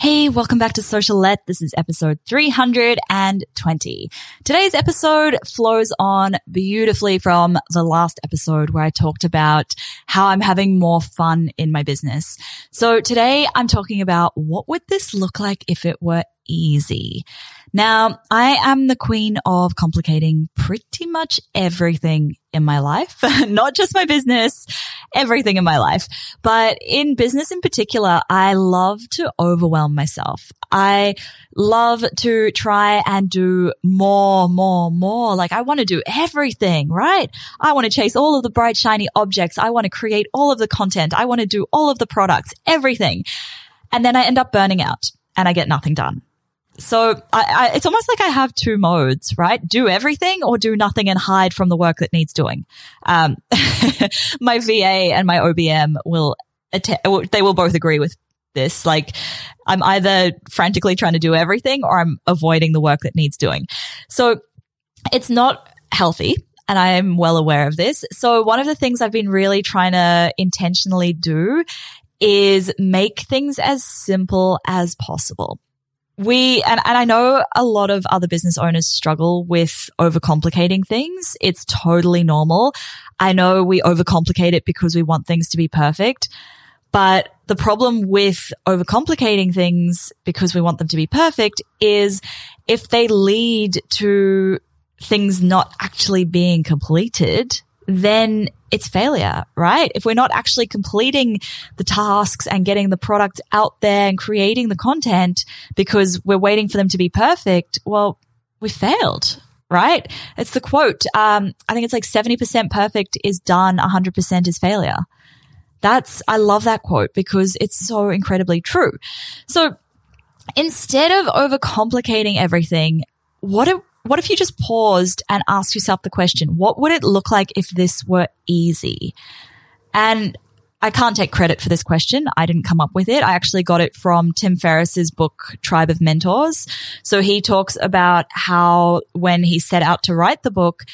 Hey, welcome back to Socialette. This is episode 320. Today's episode flows on beautifully from the last episode where I talked about how I'm having more fun in my business. So today I'm talking about what would this look like if it were easy? Now, I am the queen of complicating pretty much everything in my life, not just my business, everything in my life. But in business in particular, I love to overwhelm myself. I love to try and do more, more, more. Like I want to do everything, right? I want to chase all of the bright, shiny objects. I want to create all of the content. I want to do all of the products, everything. And then I end up burning out and I get nothing done. So I, I, it's almost like I have two modes, right? Do everything or do nothing and hide from the work that needs doing. Um, my VA and my OBM will, att- they will both agree with this. Like I'm either frantically trying to do everything or I'm avoiding the work that needs doing. So it's not healthy. And I am well aware of this. So one of the things I've been really trying to intentionally do is make things as simple as possible we, and, and I know a lot of other business owners struggle with overcomplicating things. It's totally normal. I know we overcomplicate it because we want things to be perfect. But the problem with overcomplicating things because we want them to be perfect is if they lead to things not actually being completed, then it's failure, right? If we're not actually completing the tasks and getting the product out there and creating the content because we're waiting for them to be perfect, well, we failed, right? It's the quote. Um, I think it's like 70% perfect is done. 100% is failure. That's, I love that quote because it's so incredibly true. So instead of overcomplicating everything, what what if you just paused and asked yourself the question, what would it look like if this were easy? And I can't take credit for this question. I didn't come up with it. I actually got it from Tim Ferriss's book, Tribe of Mentors. So he talks about how when he set out to write the book,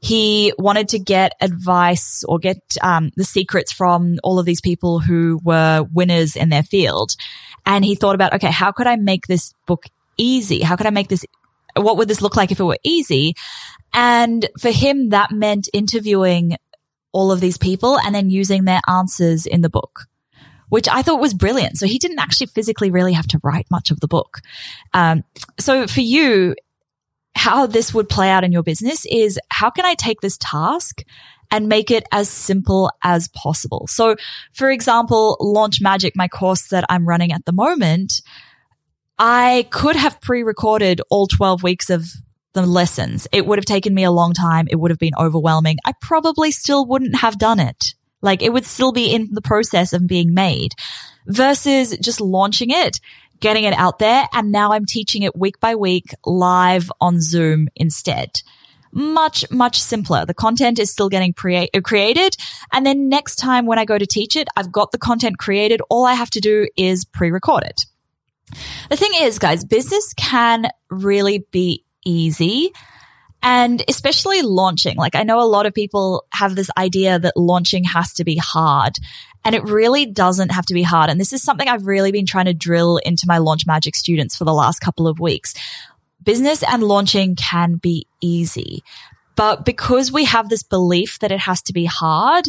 he wanted to get advice or get um, the secrets from all of these people who were winners in their field. And he thought about, okay, how could I make this book easy? How could I make this what would this look like if it were easy? And for him, that meant interviewing all of these people and then using their answers in the book, which I thought was brilliant. So he didn't actually physically really have to write much of the book. Um, so for you, how this would play out in your business is how can I take this task and make it as simple as possible? So for example, Launch Magic, my course that I'm running at the moment, I could have pre-recorded all 12 weeks of the lessons. It would have taken me a long time. It would have been overwhelming. I probably still wouldn't have done it. Like it would still be in the process of being made versus just launching it, getting it out there. And now I'm teaching it week by week live on Zoom instead. Much, much simpler. The content is still getting pre- uh, created. And then next time when I go to teach it, I've got the content created. All I have to do is pre-record it. The thing is, guys, business can really be easy. And especially launching, like I know a lot of people have this idea that launching has to be hard and it really doesn't have to be hard. And this is something I've really been trying to drill into my launch magic students for the last couple of weeks. Business and launching can be easy. But because we have this belief that it has to be hard,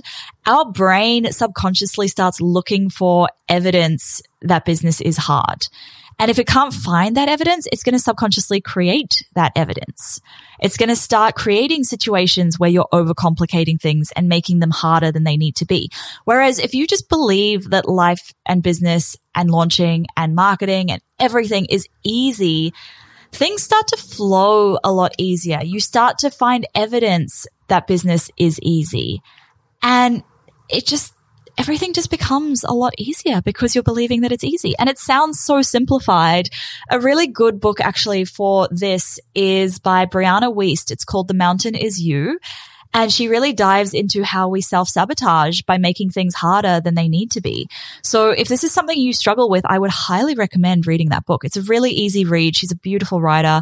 our brain subconsciously starts looking for evidence that business is hard. And if it can't find that evidence, it's going to subconsciously create that evidence. It's going to start creating situations where you're overcomplicating things and making them harder than they need to be. Whereas if you just believe that life and business and launching and marketing and everything is easy, things start to flow a lot easier. You start to find evidence that business is easy. And it just, everything just becomes a lot easier because you're believing that it's easy. And it sounds so simplified. A really good book actually for this is by Brianna Wiest. It's called The Mountain Is You. And she really dives into how we self sabotage by making things harder than they need to be. So if this is something you struggle with, I would highly recommend reading that book. It's a really easy read. She's a beautiful writer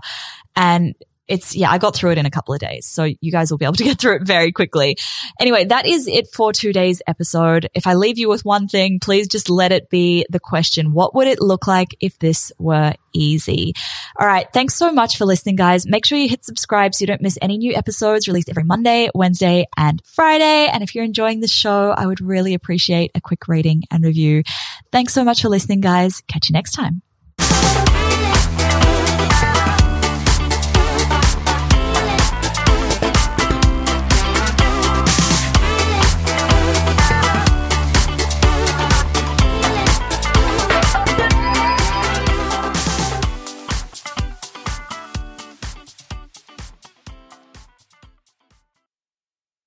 and it's, yeah, I got through it in a couple of days. So you guys will be able to get through it very quickly. Anyway, that is it for today's episode. If I leave you with one thing, please just let it be the question. What would it look like if this were easy? All right. Thanks so much for listening, guys. Make sure you hit subscribe so you don't miss any new episodes released every Monday, Wednesday, and Friday. And if you're enjoying the show, I would really appreciate a quick rating and review. Thanks so much for listening, guys. Catch you next time.